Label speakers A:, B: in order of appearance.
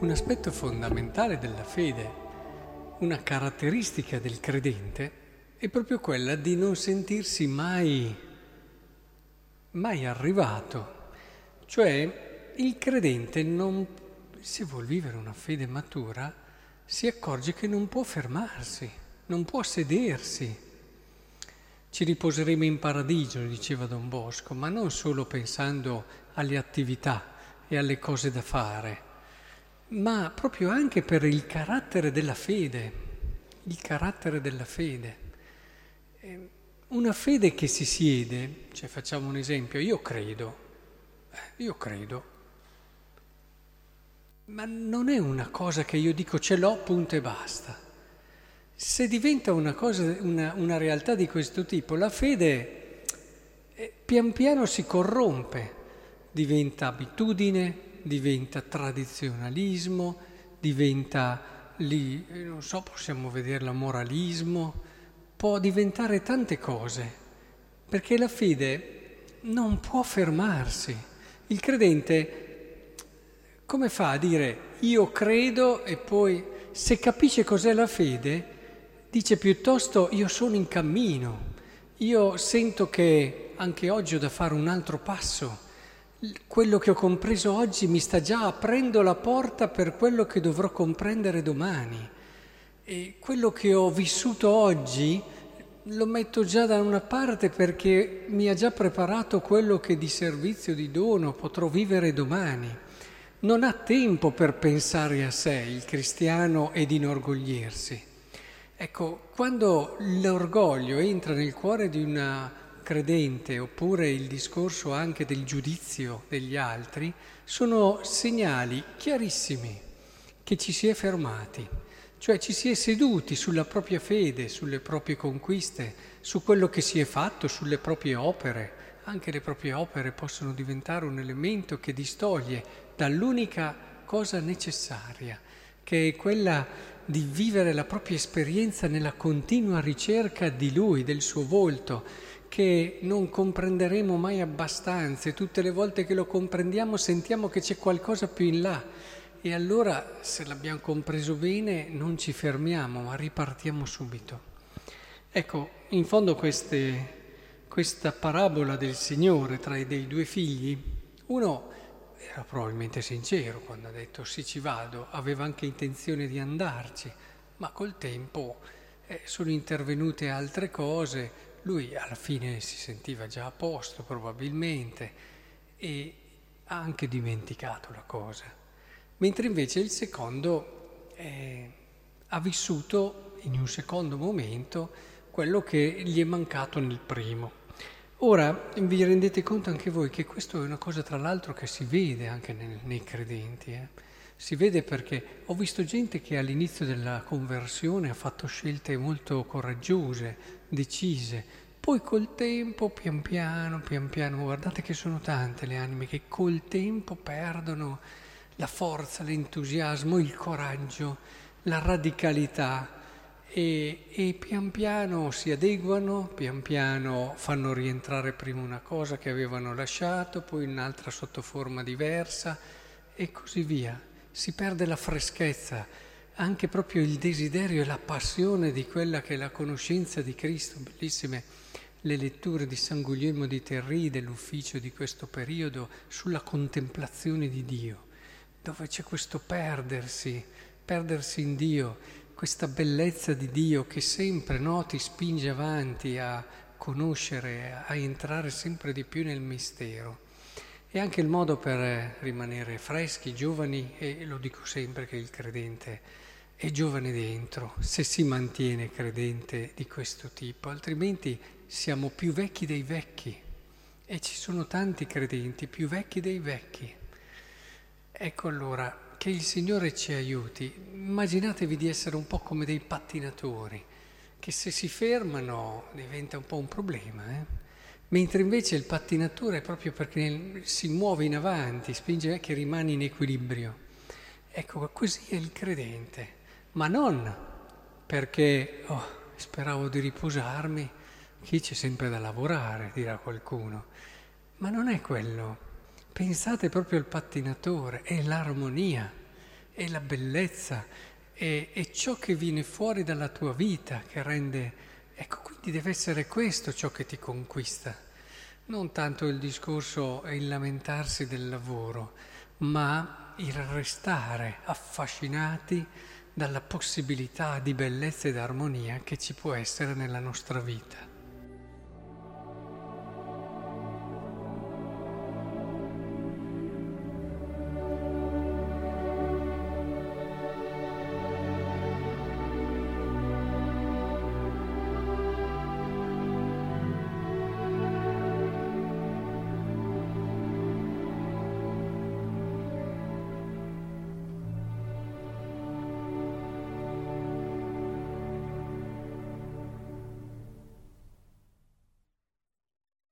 A: Un aspetto fondamentale della fede, una caratteristica del credente, è proprio quella di non sentirsi mai, mai arrivato. Cioè il credente, non, se vuol vivere una fede matura, si accorge che non può fermarsi, non può sedersi. Ci riposeremo in paradiso, diceva Don Bosco, ma non solo pensando alle attività e alle cose da fare ma proprio anche per il carattere della fede, il carattere della fede. Eh, una fede che si siede, cioè facciamo un esempio, io credo, eh, io credo, ma non è una cosa che io dico ce l'ho, punto e basta. Se diventa una, cosa, una, una realtà di questo tipo, la fede eh, pian piano si corrompe, diventa abitudine, diventa tradizionalismo, diventa lì, eh, non so, possiamo vederla moralismo, può diventare tante cose, perché la fede non può fermarsi. Il credente come fa a dire io credo e poi se capisce cos'è la fede, dice piuttosto io sono in cammino, io sento che anche oggi ho da fare un altro passo quello che ho compreso oggi mi sta già aprendo la porta per quello che dovrò comprendere domani. E quello che ho vissuto oggi lo metto già da una parte perché mi ha già preparato quello che di servizio, di dono potrò vivere domani. Non ha tempo per pensare a sé il cristiano ed inorgoglirsi. Ecco, quando l'orgoglio entra nel cuore di una credente oppure il discorso anche del giudizio degli altri sono segnali chiarissimi che ci si è fermati, cioè ci si è seduti sulla propria fede, sulle proprie conquiste, su quello che si è fatto, sulle proprie opere. Anche le proprie opere possono diventare un elemento che distoglie dall'unica cosa necessaria, che è quella di vivere la propria esperienza nella continua ricerca di Lui, del suo volto, che non comprenderemo mai abbastanza e tutte le volte che lo comprendiamo sentiamo che c'è qualcosa più in là e allora se l'abbiamo compreso bene non ci fermiamo ma ripartiamo subito. Ecco, in fondo queste, questa parabola del Signore tra i dei due figli, uno era probabilmente sincero quando ha detto sì ci vado, aveva anche intenzione di andarci, ma col tempo eh, sono intervenute altre cose, lui alla fine si sentiva già a posto probabilmente e ha anche dimenticato la cosa, mentre invece il secondo eh, ha vissuto in un secondo momento quello che gli è mancato nel primo. Ora vi rendete conto anche voi che questo è una cosa tra l'altro che si vede anche nel, nei credenti. Eh? Si vede perché ho visto gente che all'inizio della conversione ha fatto scelte molto coraggiose, decise, poi col tempo, pian piano, pian piano, guardate che sono tante le anime che col tempo perdono la forza, l'entusiasmo, il coraggio, la radicalità e, e pian piano si adeguano, pian piano fanno rientrare prima una cosa che avevano lasciato, poi un'altra sotto forma diversa e così via. Si perde la freschezza, anche proprio il desiderio e la passione di quella che è la conoscenza di Cristo. Bellissime le letture di San Guglielmo di Terri dell'ufficio di questo periodo sulla contemplazione di Dio, dove c'è questo perdersi, perdersi in Dio, questa bellezza di Dio che sempre no, ti spinge avanti a conoscere, a entrare sempre di più nel mistero. È anche il modo per rimanere freschi, giovani, e lo dico sempre che il credente è giovane dentro, se si mantiene credente di questo tipo, altrimenti siamo più vecchi dei vecchi e ci sono tanti credenti più vecchi dei vecchi. Ecco allora che il Signore ci aiuti. Immaginatevi di essere un po' come dei pattinatori, che se si fermano diventa un po' un problema. Eh? Mentre invece il pattinatore è proprio perché si muove in avanti, spinge che rimane in equilibrio. Ecco, così è il credente, ma non perché oh, speravo di riposarmi, chi c'è sempre da lavorare, dirà qualcuno, ma non è quello. Pensate proprio al pattinatore, è l'armonia, è la bellezza, è, è ciò che viene fuori dalla tua vita che rende... Ecco, quindi deve essere questo ciò che ti conquista. Non tanto il discorso e il lamentarsi del lavoro, ma il restare affascinati dalla possibilità di bellezza ed armonia che ci può essere nella nostra vita.